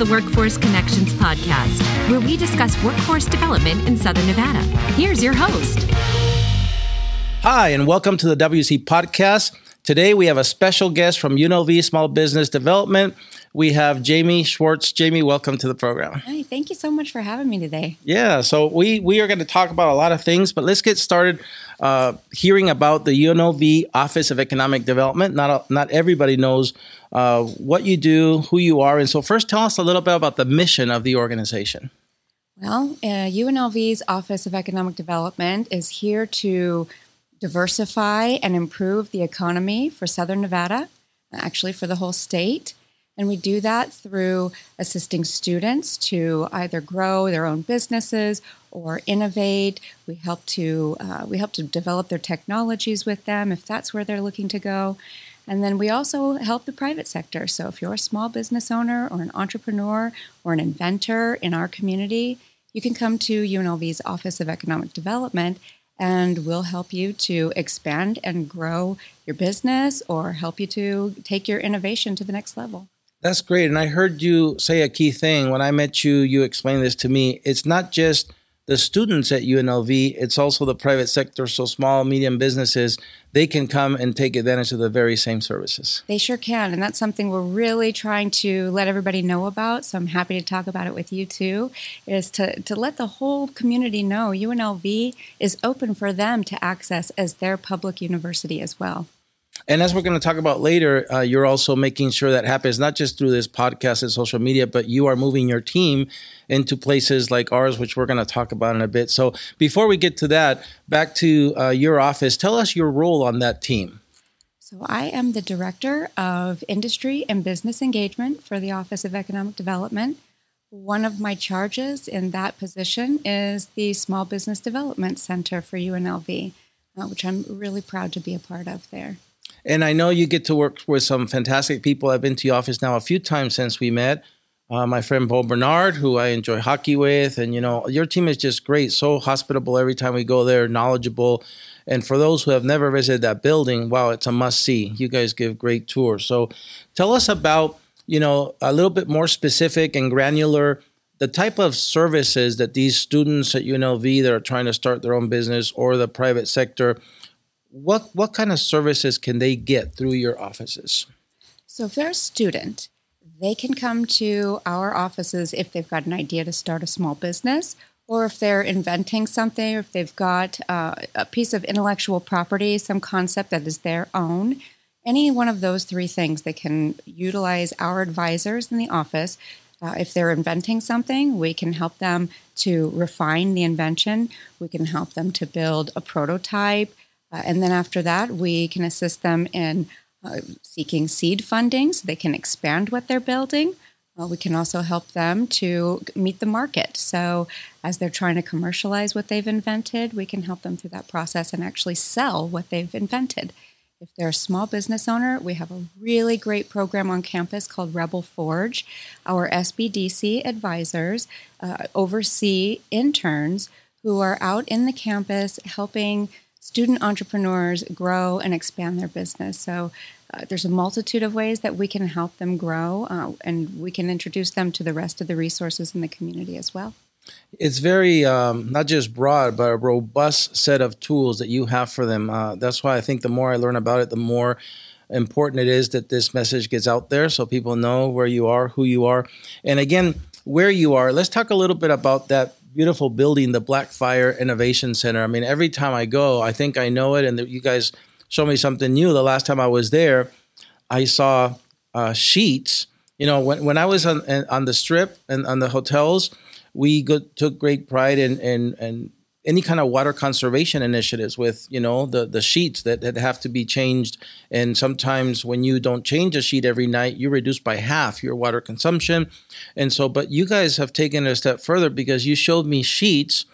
the Workforce Connections podcast, where we discuss workforce development in Southern Nevada. Here's your host. Hi, and welcome to the WC podcast. Today we have a special guest from UNLV Small Business Development. We have Jamie Schwartz. Jamie, welcome to the program. Hi, thank you so much for having me today. Yeah, so we we are going to talk about a lot of things, but let's get started uh, hearing about the UNLV Office of Economic Development. Not not everybody knows uh, what you do, who you are, and so first, tell us a little bit about the mission of the organization. Well, uh, UNLV's Office of Economic Development is here to diversify and improve the economy for Southern Nevada, actually for the whole state. And we do that through assisting students to either grow their own businesses or innovate. We help to uh, we help to develop their technologies with them if that's where they're looking to go. And then we also help the private sector. So if you're a small business owner or an entrepreneur or an inventor in our community, you can come to UNLV's Office of Economic Development and we'll help you to expand and grow your business or help you to take your innovation to the next level. That's great. And I heard you say a key thing. When I met you, you explained this to me. It's not just the students at UNLV, it's also the private sector. So small, medium businesses, they can come and take advantage of the very same services. They sure can. And that's something we're really trying to let everybody know about. So I'm happy to talk about it with you too, is to, to let the whole community know UNLV is open for them to access as their public university as well. And as we're going to talk about later, uh, you're also making sure that happens not just through this podcast and social media, but you are moving your team into places like ours, which we're going to talk about in a bit. So before we get to that, back to uh, your office, tell us your role on that team. So I am the Director of Industry and Business Engagement for the Office of Economic Development. One of my charges in that position is the Small Business Development Center for UNLV, uh, which I'm really proud to be a part of there. And I know you get to work with some fantastic people. I've been to your office now a few times since we met. Uh, my friend Bo Bernhard, who I enjoy hockey with, and you know your team is just great, so hospitable every time we go there, knowledgeable. And for those who have never visited that building, wow, it's a must see. You guys give great tours. So tell us about you know a little bit more specific and granular the type of services that these students at UNLV that are trying to start their own business or the private sector what what kind of services can they get through your offices? So if they're a student, they can come to our offices if they've got an idea to start a small business or if they're inventing something, or if they've got uh, a piece of intellectual property, some concept that is their own, any one of those three things, they can utilize our advisors in the office. Uh, if they're inventing something, we can help them to refine the invention. We can help them to build a prototype. Uh, and then after that, we can assist them in uh, seeking seed funding so they can expand what they're building. Uh, we can also help them to meet the market. So, as they're trying to commercialize what they've invented, we can help them through that process and actually sell what they've invented. If they're a small business owner, we have a really great program on campus called Rebel Forge. Our SBDC advisors uh, oversee interns who are out in the campus helping student entrepreneurs grow and expand their business. So uh, there's a multitude of ways that we can help them grow, uh, and we can introduce them to the rest of the resources in the community as well. It's very um, not just broad, but a robust set of tools that you have for them. Uh, that's why I think the more I learn about it, the more important it is that this message gets out there so people know where you are, who you are, and again, where you are. Let's talk a little bit about that beautiful building, the Blackfire Innovation Center. I mean, every time I go, I think I know it, and you guys show me something new. The last time I was there, I saw uh, sheets. You know, when, when I was on on the strip and on the hotels, we go, took great pride in in, in any kind of water conservation initiatives with you know the the sheets that, that have to be changed. And sometimes when you don't change a sheet every night you reduce by half your water consumption. And so but you guys have taken it a step further because you showed me sheets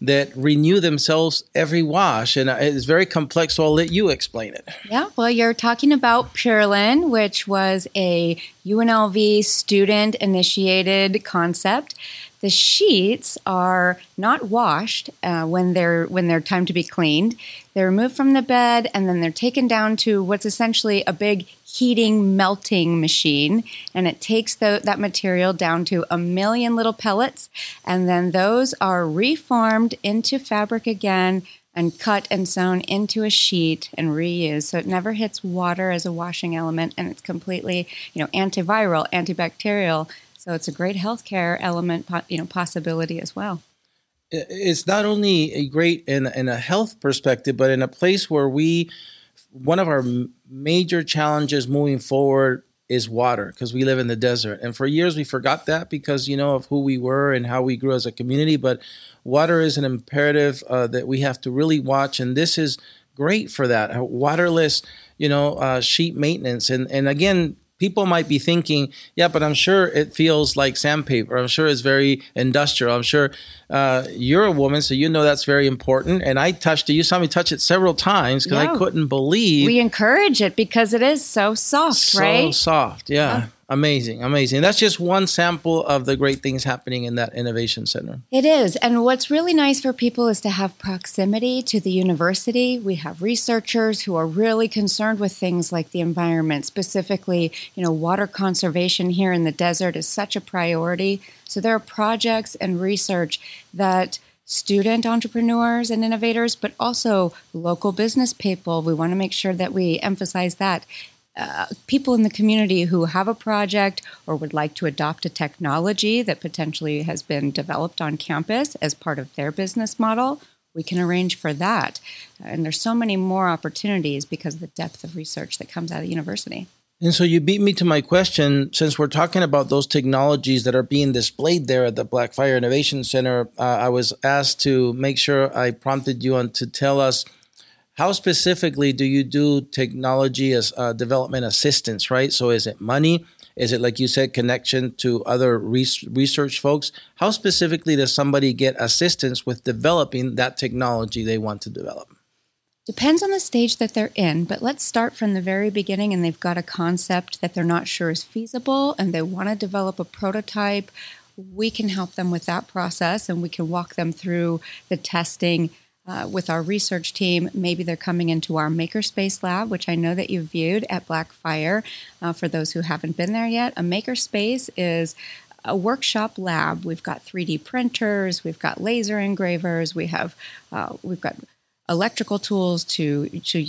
that renew themselves every wash. And it's very complex so i'll let you explain it. Yeah well you're talking about purelin which was a unlv student initiated concept The sheets are not washed uh, when they're when they're time to be cleaned. They're removed from the bed and then they're taken down to what's essentially a big heating melting machine, and it takes the, that material down to a million little pellets, and then those are reformed into fabric again and cut and sewn into a sheet and reused. So it never hits water as a washing element, and it's completely, you know, antiviral, antibacterial. So it's a great healthcare element, you know, possibility as well. It's not only a great in in a health perspective, but in a place where we, one of our major challenges moving forward is water because we live in the desert. And for years we forgot that because you know of who we were and how we grew as a community. But water is an imperative uh, that we have to really watch, and this is great for that. Waterless, you know, uh, sheet maintenance, and and again, people might be thinking, yeah, but I'm sure it feels like sandpaper. I'm sure it's very industrial. I'm sure uh, you're a woman, so you know that's very important. And I touched it. You saw me touch it several times because yeah. I couldn't believe. We encourage it because it is so soft, so right? So soft, yeah. yeah. Amazing, amazing. That's just one sample of the great things happening in that innovation center. It is. And what's really nice for people is to have proximity to the university. We have researchers who are really concerned with things like the environment, specifically, you know, water conservation here in the desert is such a priority. So there are projects and research that student entrepreneurs and innovators, but also local business people. We want to make sure that we emphasize that uh, people in the community who have a project or would like to adopt a technology that potentially has been developed on campus as part of their business model, we can arrange for that. And there's so many more opportunities because of the depth of research that comes out of the university. And so you beat me to my question. Since we're talking about those technologies that are being displayed there at the Blackfire Innovation Center, uh, I was asked to make sure I prompted you on to tell us how specifically do you do technology as uh, development assistance, right? So is it money? Is it, like you said, connection to other research folks? How specifically does somebody get assistance with developing that technology they want to develop? Depends on the stage that they're in, but let's start from the very beginning and they've got a concept that they're not sure is feasible and they want to develop a prototype. We can help them with that process and we can walk them through the testing uh, with our research team. Maybe they're coming into our Makerspace lab, which I know that you've viewed at Blackfire. Uh, for those who haven't been there yet, a Makerspace is a workshop lab. We've got 3D printers, we've got laser engravers, we have uh, we've got electrical tools to to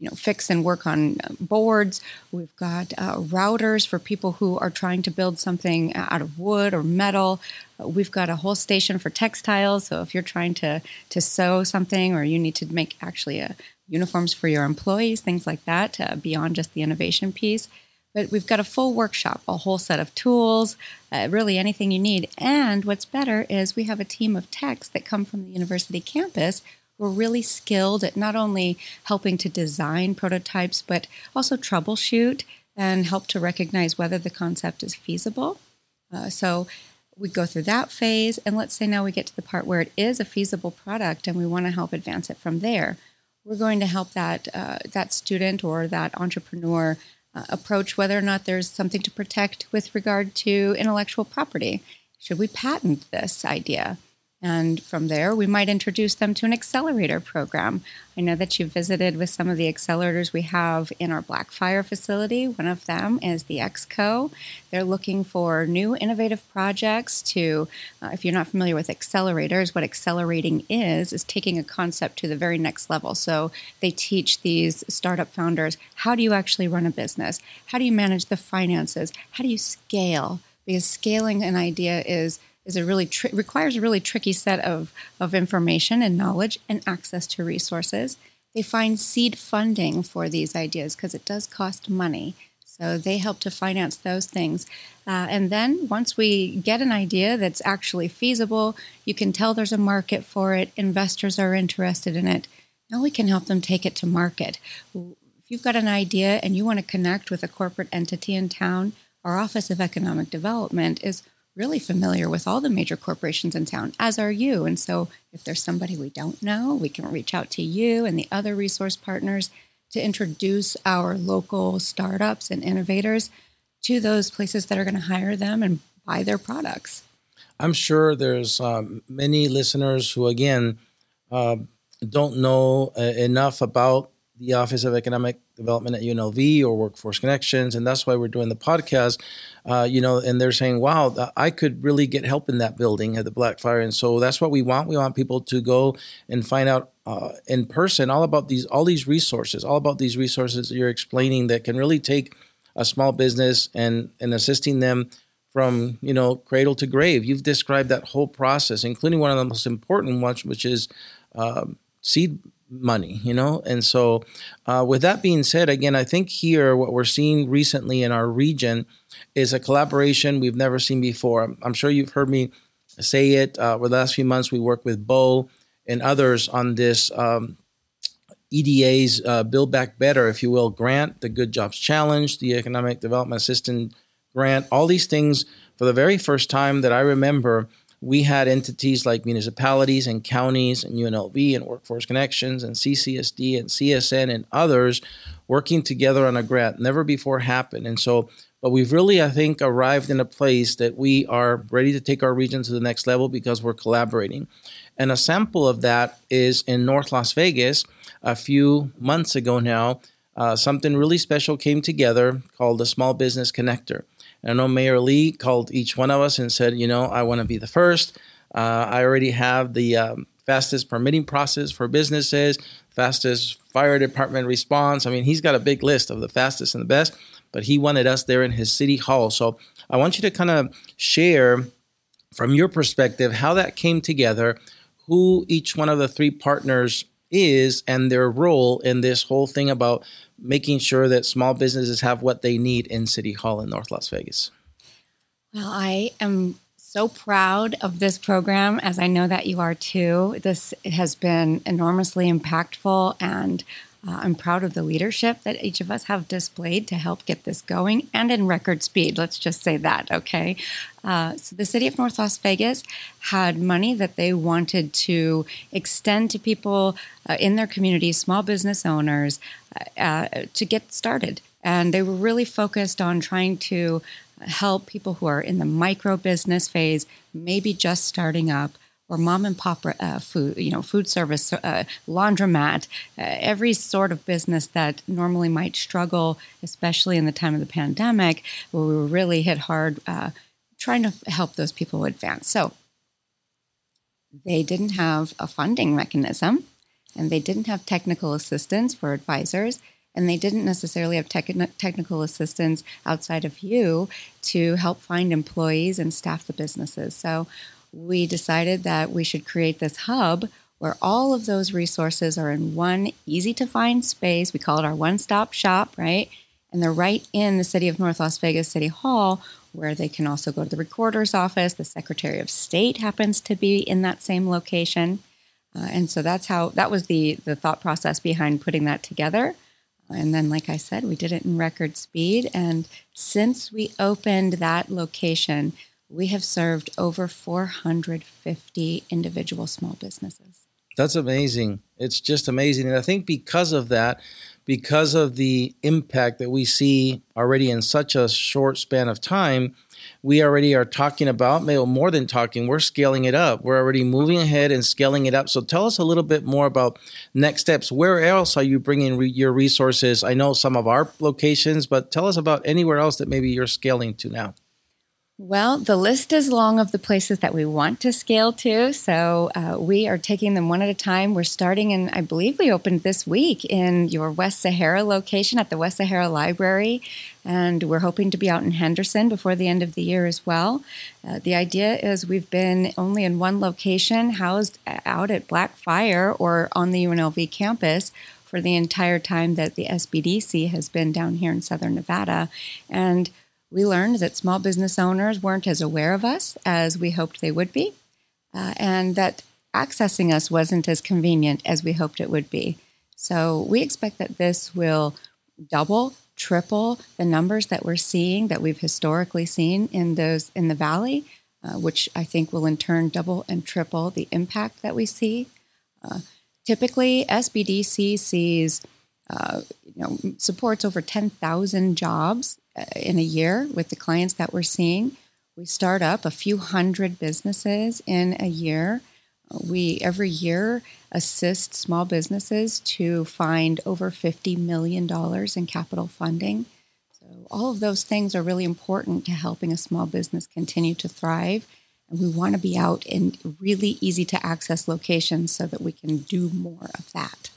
you know fix and work on boards. We've got uh, routers for people who are trying to build something out of wood or metal. We've got a whole station for textiles. So if you're trying to to sew something or you need to make actually a, uh, uniforms for your employees, things like that, uh, beyond just the innovation piece. But we've got a full workshop, a whole set of tools, uh, really anything you need. And what's better is we have a team of techs that come from the university campus who are really skilled at not only helping to design prototypes, but also troubleshoot and help to recognize whether the concept is feasible. Uh, so we go through that phase, and let's say now we get to the part where it is a feasible product, and we want to help advance it from there. We're going to help that uh, that student or that entrepreneur uh, approach whether or not there's something to protect with regard to intellectual property. Should we patent this idea? And from there, we might introduce them to an accelerator program. I know that you've visited with some of the accelerators we have in our Blackfire facility. One of them is the XCO. They're looking for new innovative projects to, uh, if you're not familiar with accelerators, what accelerating is, is taking a concept to the very next level. So they teach these startup founders how do you actually run a business? How do you manage the finances? How do you scale? Because scaling an idea is is a really tri- requires a really tricky set of, of information and knowledge and access to resources. They find seed funding for these ideas because it does cost money. So they help to finance those things. Uh, and then once we get an idea that's actually feasible, you can tell there's a market for it, investors are interested in it. Now we can help them take it to market. If you've got an idea and you want to connect with a corporate entity in town, our Office of Economic Development is really familiar with all the major corporations in town, as are you. And so, if there's somebody we don't know, we can reach out to you and the other resource partners to introduce our local startups and innovators to those places that are going to hire them and buy their products. I'm sure there's um, many listeners who, again, uh, don't know uh, enough about the Office of Economic Development at UNLV or Workforce Connections, and that's why we're doing the podcast. Uh, you know, and they're saying, "Wow, I could really get help in that building at the Blackfire," and so that's what we want. We want people to go and find out uh, in person all about these all these resources, all about these resources you're explaining that can really take a small business and and assisting them from you know cradle to grave. You've described that whole process, including one of the most important ones, which is um, seed money, you know? And so, uh, with that being said, again, I think here what we're seeing recently in our region is a collaboration we've never seen before. I'm sure you've heard me say it. Uh, over the last few months, we worked with Bo and others on this um, EDA's uh, Build Back Better, if you will, grant, the Good Jobs Challenge, the Economic Development Assistance Grant, all these things for the very first time that I remember we had entities like municipalities and counties and UNLV and Workforce Connections and CCSD and CSN and others working together on a grant. Never before happened. And so, but we've really, I think, arrived in a place that we are ready to take our region to the next level because we're collaborating. And a sample of that is in North Las Vegas a few months ago now. Uh, something really special came together called the Small Business Connector. I know Mayor Lee called each one of us and said, you know, I want to be the first. Uh, I already have the um, fastest permitting process for businesses, fastest fire department response. I mean, he's got a big list of the fastest and the best, but he wanted us there in his city hall. So I want you to kind of share from your perspective how that came together, who each one of the three partners is, and their role in this whole thing about making sure that small businesses have what they need in City Hall in North Las Vegas? Well, I am so proud of this program, as I know that you are too. This has been enormously impactful, and uh, I'm proud of the leadership that each of us have displayed to help get this going and in record speed. Let's just say that, okay? Uh, so, the city of North Las Vegas had money that they wanted to extend to people uh, in their community, small business owners, uh, uh, to get started. And they were really focused on trying to help people who are in the micro business phase, maybe just starting up, or mom and pop uh, food, you know, food service, uh, laundromat, uh, every sort of business that normally might struggle, especially in the time of the pandemic, where we were really hit hard uh, trying to help those people advance. So they didn't have a funding mechanism, and they didn't have technical assistance for advisors. And they didn't necessarily have technical assistance outside of you to help find employees and staff the businesses. So we decided that we should create this hub where all of those resources are in one easy to find space. We call it our one stop shop, right? And they're right in the city of North Las Vegas City Hall, where they can also go to the recorder's office. The Secretary of State happens to be in that same location. Uh, and so that's how that was the the thought process behind putting that together. And then, like I said, we did it in record speed. And since we opened that location, we have served over 450 individual small businesses. That's amazing. It's just amazing. And I think because of that, because of the impact that we see already in such a short span of time, we already are talking about, maybe more than talking, we're scaling it up. We're already moving ahead and scaling it up. So tell us a little bit more about next steps. Where else are you bringing re- your resources? I know some of our locations, but tell us about anywhere else that maybe you're scaling to now. Well, the list is long of the places that we want to scale to. So uh, we are taking them one at a time. We're starting in, I believe we opened this week in your West Sahara location at the West Sahara Library. And we're hoping to be out in Henderson before the end of the year as well. Uh, the idea is we've been only in one location, housed out at Blackfire or on the UNLV campus for the entire time that the SBDC has been down here in Southern Nevada. And we learned that small business owners weren't as aware of us as we hoped they would be, uh, and that accessing us wasn't as convenient as we hoped it would be. So we expect that this will double, triple the numbers that we're seeing that we've historically seen in those in the valley, uh, which I think will in turn double and triple the impact that we see. Uh, typically, SBDC sees uh, you know supports over 10,000 jobs uh, in a year with the clients that we're seeing. We start up a few hundred businesses in a year. We every year assist small businesses to find over $50 million in capital funding. So, all of those things are really important to helping a small business continue to thrive. And we want to be out in really easy to access locations so that we can do more of that.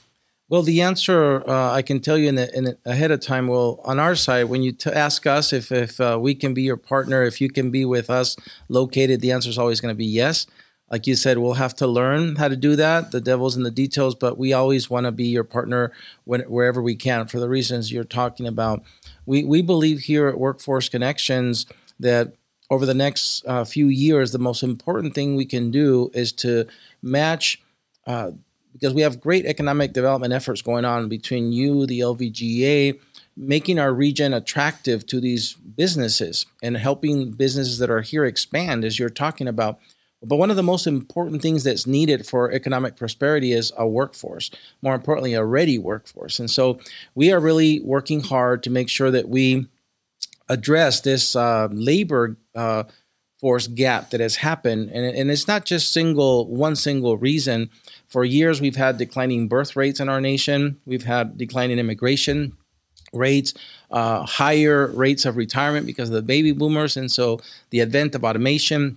Well, the answer uh, I can tell you in, in ahead of time. Well, on our side, when you t- ask us if if uh, we can be your partner, if you can be with us located, the answer is always going to be yes. Like you said, we'll have to learn how to do that. The devil's in the details, but we always want to be your partner when, wherever we can for the reasons you're talking about. We we believe here at Workforce Connections that over the next uh, few years, the most important thing we can do is to match uh, because we have great economic development efforts going on between you, the LVGA, making our region attractive to these businesses and helping businesses that are here expand, as you're talking about. But one of the most important things that's needed for economic prosperity is a workforce, more importantly, a ready workforce. And so we are really working hard to make sure that we address this uh, labor uh, force gap that has happened. And, and it's not just single one single reason. For years, we've had declining birth rates in our nation. We've had declining immigration rates, uh, higher rates of retirement because of the baby boomers, and so the advent of automation.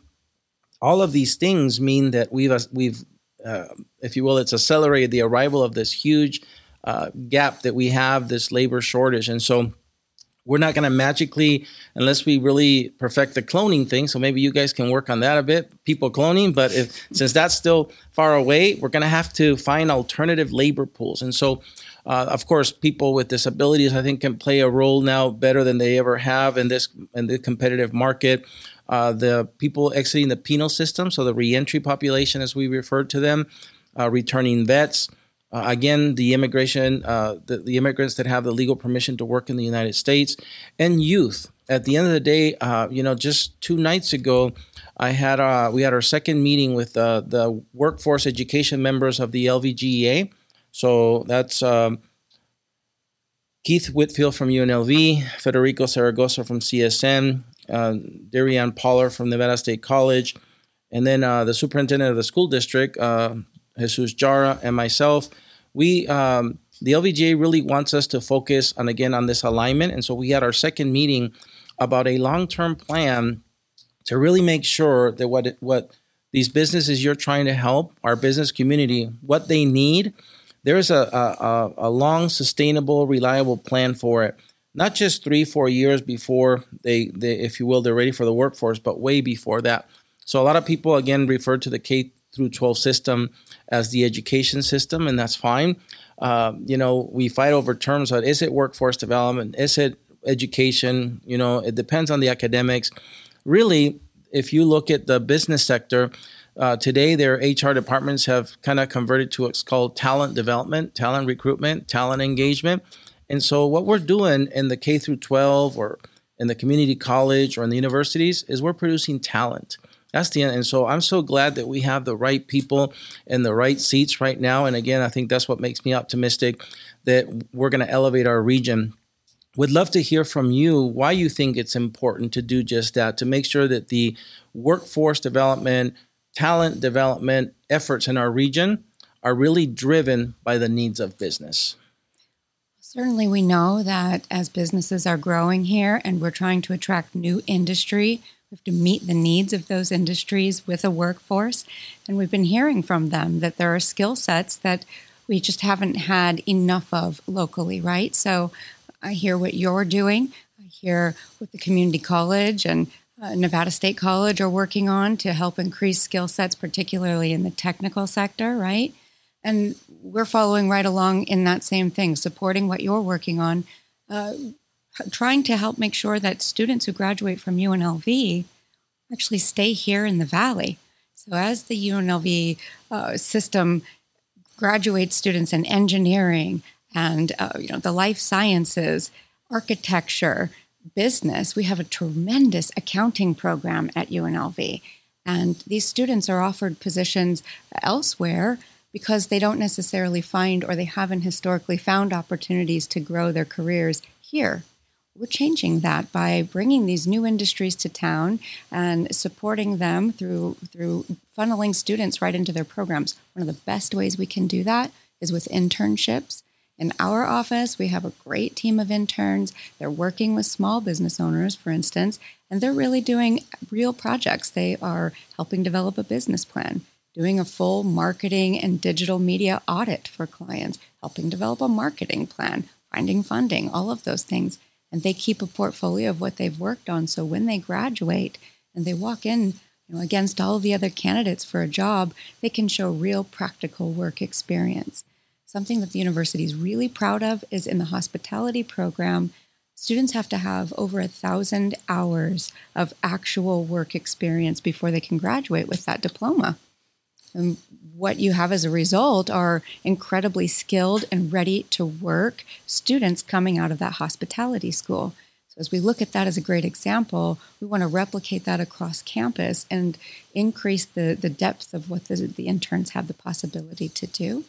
All of these things mean that we've we've, uh, if you will, it's accelerated the arrival of this huge uh, gap that we have, this labor shortage, and so we're not going to magically unless we really perfect the cloning thing so maybe you guys can work on that a bit people cloning but if since that's still far away we're going to have to find alternative labor pools. And so uh, of course people with disabilities i think can play a role now better than they ever have in this in the competitive market. Uh, the people exiting the penal system so the reentry population as we refer to them uh, returning vets uh, again, the immigration, uh, the, the, immigrants that have the legal permission to work in the United States, and youth. At the end of the day, uh, you know, just two nights ago, I had uh, we had our second meeting with uh, the workforce education members of the LVGEA. So that's um, Keith Whitfield from UNLV, Federico Zaragoza from CSN, uh, DeRionne Pollard from Nevada State College, and then the superintendent of the school district, Jesus Jara, and myself, we um, the LVGA really wants us to focus on again on this alignment, and so we had our second meeting about a long-term plan to really make sure that what what these businesses you're trying to help our business community what they need there's a, a, a long sustainable reliable plan for it. Not just three four years before they, they if you will they're ready for the workforce but way before that. So a lot of people again refer to the k through 12 system as the education system, and that's fine. Uh, you know, we fight over terms of is it workforce development? Is it education? You know, it depends on the academics. Really, if you look at the business sector, uh, today their HR departments have kind of converted to what's called talent development, talent recruitment, talent engagement. And so what we're doing in the K through 12 or in the community college or in the universities is we're producing talent. That's the end. And so I'm so glad that we have the right people in the right seats right now. And again, I think that's what makes me optimistic that we're going to elevate our region. Would love to hear from you why you think it's important to do just that, to make sure that the workforce development, talent development efforts in our region are really driven by the needs of business. Certainly, we know that as businesses are growing here and we're trying to attract new industry, we have to meet the needs of those industries with a workforce. And we've been hearing from them that there are skill sets that we just haven't had enough of locally, right? So I hear what you're doing. I hear what the community college and uh, Nevada State College are working on to help increase skill sets, particularly in the technical sector, right? And we're following right along in that same thing, supporting what you're working on. Uh, trying to help make sure that students who graduate from UNLV actually stay here in the Valley. So, as the UNLV uh, system graduates students in engineering and uh, you know the life sciences, architecture, business, we have a tremendous accounting program at UNLV, and these students are offered positions elsewhere because they don't necessarily find or they haven't historically found opportunities to grow their careers here we're changing that by bringing these new industries to town and supporting them through through funneling students right into their programs. One of the best ways we can do that is with internships. In our office, we have a great team of interns. They're working with small business owners, for instance, and they're really doing real projects. They are helping develop a business plan, doing a full marketing and digital media audit for clients, helping develop a marketing plan, finding funding, all of those things and they keep a portfolio of what they've worked on. So when they graduate and they walk in, you know, against all the other candidates for a job, they can show real practical work experience. Something that the university is really proud of is in the hospitality program, students have to have over a thousand hours of actual work experience before they can graduate with that diploma. And what you have as a result are incredibly skilled and ready to work students coming out of that hospitality school. So, as we look at that as a great example, we want to replicate that across campus and increase the, the depth of what the, the interns have the possibility to do.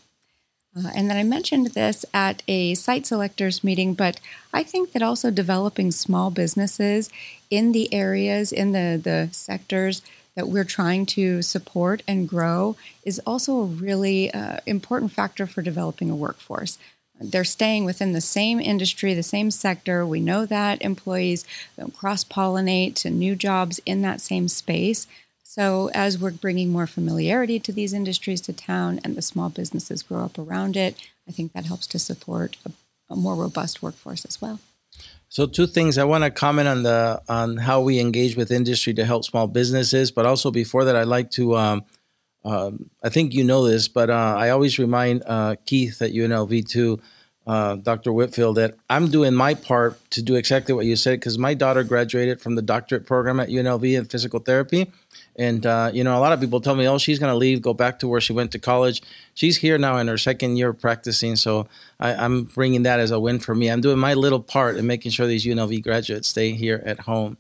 Uh, and then I mentioned this at a site selectors meeting, but I think that also developing small businesses in the areas, in the, the sectors that we're trying to support and grow is also a really uh, important factor for developing a workforce. They're staying within the same industry, the same sector. We know that employees cross pollinate to new jobs in that same space. So, as we're bringing more familiarity to these industries to town and the small businesses grow up around it, I think that helps to support a, a more robust workforce as well. So two things I want to comment on the on how we engage with industry to help small businesses, but also before that, I'd like to. Um, um, I think you know this, but uh, I always remind uh, Keith at UNLV too, uh, Dr. Whitfield, that I'm doing my part to do exactly what you said because my daughter graduated from the doctorate program at UNLV in physical therapy, and uh, you know, a lot of people tell me, "Oh, she's going to leave, go back to where she went to college." She's here now in her second year practicing, so I, am bringing that as a win for me. I'm doing my little part in making sure these UNLV graduates stay here at home.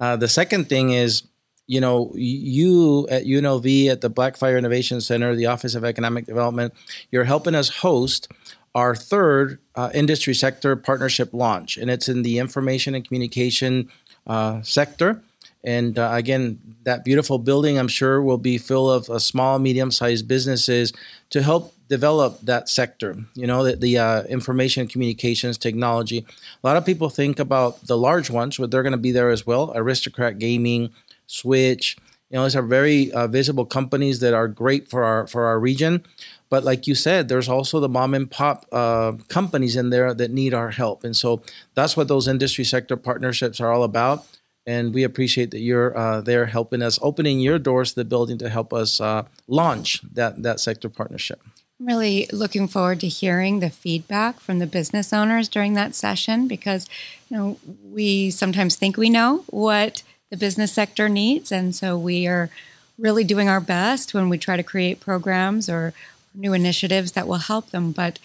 Uh, the second thing is, you know, you at UNLV at the Blackfire Innovation Center, the Office of Economic Development, you're helping us host our third uh, industry sector partnership launch, and it's in the information and communication uh, sector. And uh, again, that beautiful building, I'm sure, will be full of uh, small, medium sized businesses to help develop that sector. You know, the, the uh, information communications technology. A lot of people think about the large ones, but they're going to be there as well. Aristocrat Gaming, Switch. You know, these are very uh, visible companies that are great for our for our region. But like you said, there's also the mom and pop uh, companies in there that need our help, and so that's what those industry sector partnerships are all about and we appreciate that you're uh, there helping us, opening your doors to the building to help us uh, launch that that sector partnership. I'm really looking forward to hearing the feedback from the business owners during that session because you know we sometimes think we know what the business sector needs, and so we are really doing our best when we try to create programs or new initiatives that will help them, but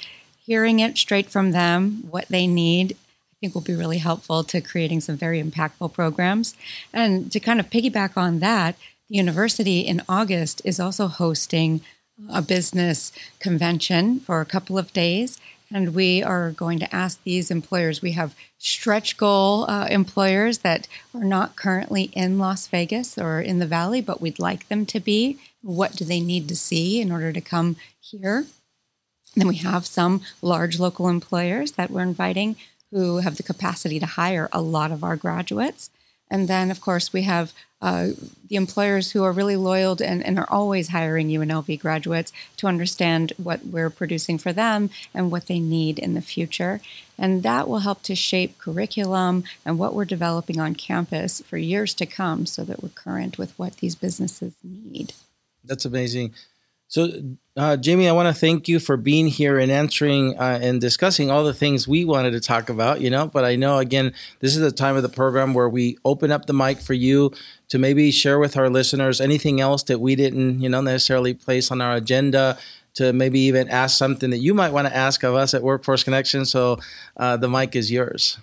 hearing it straight from them what they need think will be really helpful to creating some very impactful programs. And to kind of piggyback on that, the university in August is also hosting a business convention for a couple of days. And we are going to ask these employers. We have stretch goal uh, employers that are not currently in Las Vegas or in the Valley, but we'd like them to be. What do they need to see in order to come here? Then we have some large local employers that we're inviting who have the capacity to hire a lot of our graduates. And then, of course, we have uh, the employers who are really loyal and, and, are always hiring UNLV graduates to understand what we're producing for them and what they need in the future. And that will help to shape curriculum and what we're developing on campus for years to come so that we're current with what these businesses need. That's amazing. So, uh, Jamie, I want to thank you for being here and answering uh, and discussing all the things we wanted to talk about, you know. But I know, again, this is the time of the program where we open up the mic for you to maybe share with our listeners anything else that we didn't, you know, necessarily place on our agenda to maybe even ask something that you might want to ask of us at Workforce Connection. So uh, the mic is yours.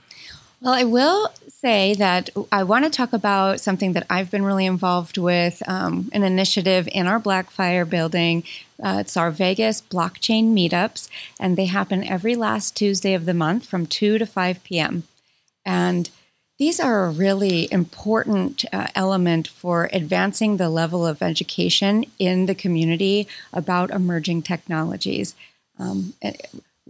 Well, I will say that I want to talk about something that I've been really involved with um, an initiative in our Blackfire building. Uh, it's our Vegas blockchain meetups, and they happen every last Tuesday of the month from 2 to 5 p.m. And these are a really important uh, element for advancing the level of education in the community about emerging technologies. Um,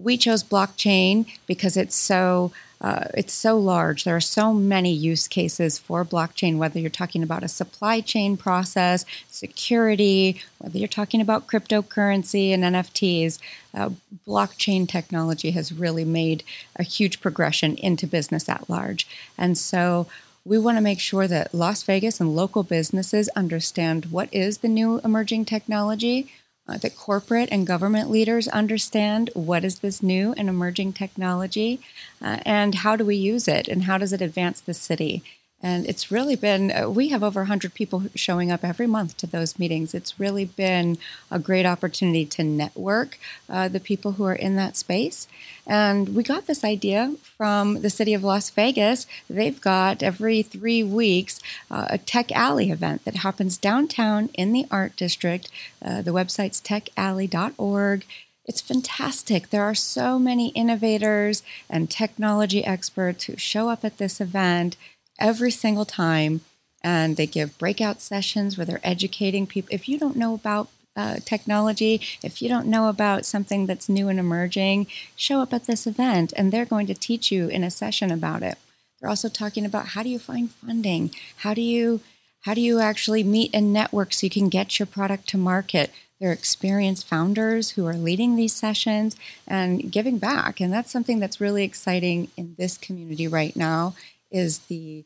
we chose blockchain because it's so uh, it's so large. There are so many use cases for blockchain, whether you're talking about a supply chain process, security, whether you're talking about cryptocurrency and NFTs. Uh, blockchain technology has really made a huge progression into business at large. And so we want to make sure that Las Vegas and local businesses understand what is the new emerging technology uh, that corporate and government leaders understand what is this new and emerging technology uh, and how do we use it and how does it advance the city and it's really been, uh, we have over 100 people showing up every month to those meetings. It's really been a great opportunity to network uh, the people who are in that space. And we got this idea from the city of Las Vegas. They've got every three weeks uh, a Tech Alley event that happens downtown in the art district. Uh, the website's techalley.org. It's fantastic. There are so many innovators and technology experts who show up at this event every single time. And they give breakout sessions where they're educating people. If you don't know about uh, technology, if you don't know about something that's new and emerging, show up at this event and they're going to teach you in a session about it. They're also talking about how do you find funding? How do you how do you actually meet and network so you can get your product to market? They're experienced founders who are leading these sessions and giving back. And that's something that's really exciting in this community right now is the,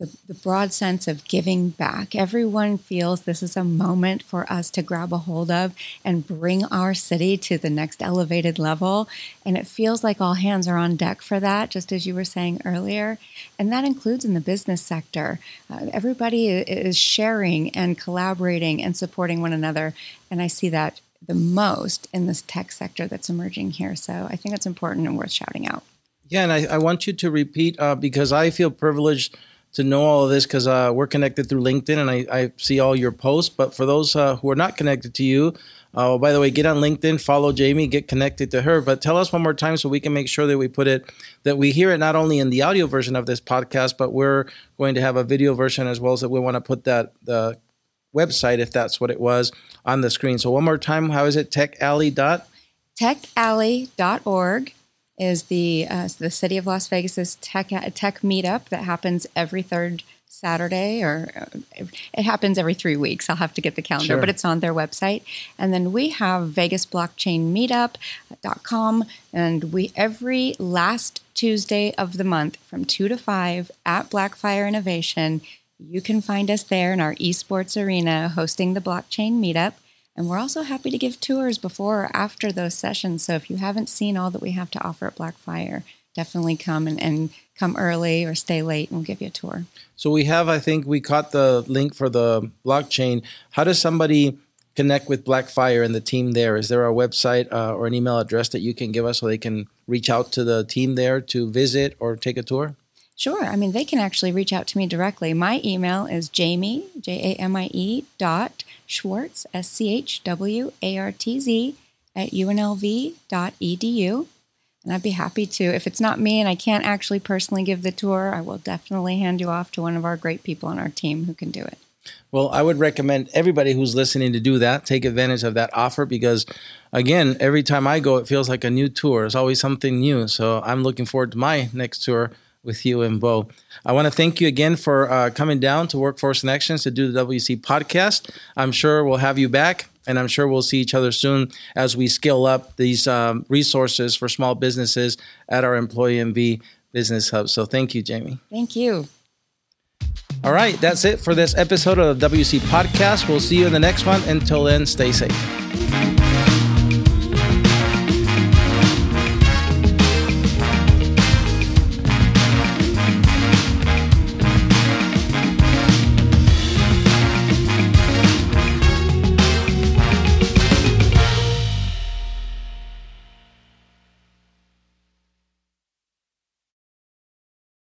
the, the broad sense of giving back. Everyone feels this is a moment for us to grab a hold of and bring our city to the next elevated level. And it feels like all hands are on deck for that, just as you were saying earlier. And that includes in the business sector. Uh, everybody is sharing and collaborating and supporting one another. And I see that the most in this tech sector that's emerging here. So I think that's important and worth shouting out. And I, I want you to repeat uh, because I feel privileged to know all of this because uh, we're connected through LinkedIn and I, I, see all your posts. But for those uh, who are not connected to you, uh, by the way, get on LinkedIn, follow Jamie, get connected to her. But tell us one more time so we can make sure that we put it, that we hear it not only in the audio version of this podcast, but we're going to have a video version as well. as So we want to put that the website, if that's what it was, on the screen. So one more time, how is it? TechAlley dot techalley.org is the uh, the City of Las Vegas's tech tech meetup that happens every third Saturday, or uh, it happens every three weeks. I'll have to get the calendar, sure. but it's on their website. And then we have Vegas Blockchain Meetup.com, and we every last Tuesday of the month from two to five at Blackfire Innovation. You can find us there in our esports arena hosting the blockchain meetup. And we're also happy to give tours before or after those sessions. So if you haven't seen all that we have to offer at Blackfire, definitely come and, and come early or stay late and we'll give you a tour. So we have, I think we caught the link for the blockchain. How does somebody connect with Blackfire and the team there? Is there a website uh, or an email address that you can give us so they can reach out to the team there to visit or take a tour? Sure. I mean, they can actually reach out to me directly. My email is jamie, J A M I E, dot Schwartz, S C H W A R T Z, at unlv.edu. And I'd be happy to. If it's not me and I can't actually personally give the tour, I will definitely hand you off to one of our great people on our team who can do it. Well, I would recommend everybody who's listening to do that. Take advantage of that offer because, again, every time I go, it feels like a new tour. It's always something new. So I'm looking forward to my next tour with you and Bo. I want to thank you again for uh, coming down to Workforce Connections to do the WC podcast. I'm sure we'll have you back, and I'm sure we'll see each other soon as we scale up these um, resources for small businesses at our EmployNV Business Hub. So thank you, Jamie. Thank you. All right, that's it for this episode of the WC podcast. We'll see you in the next one. Until then, stay safe.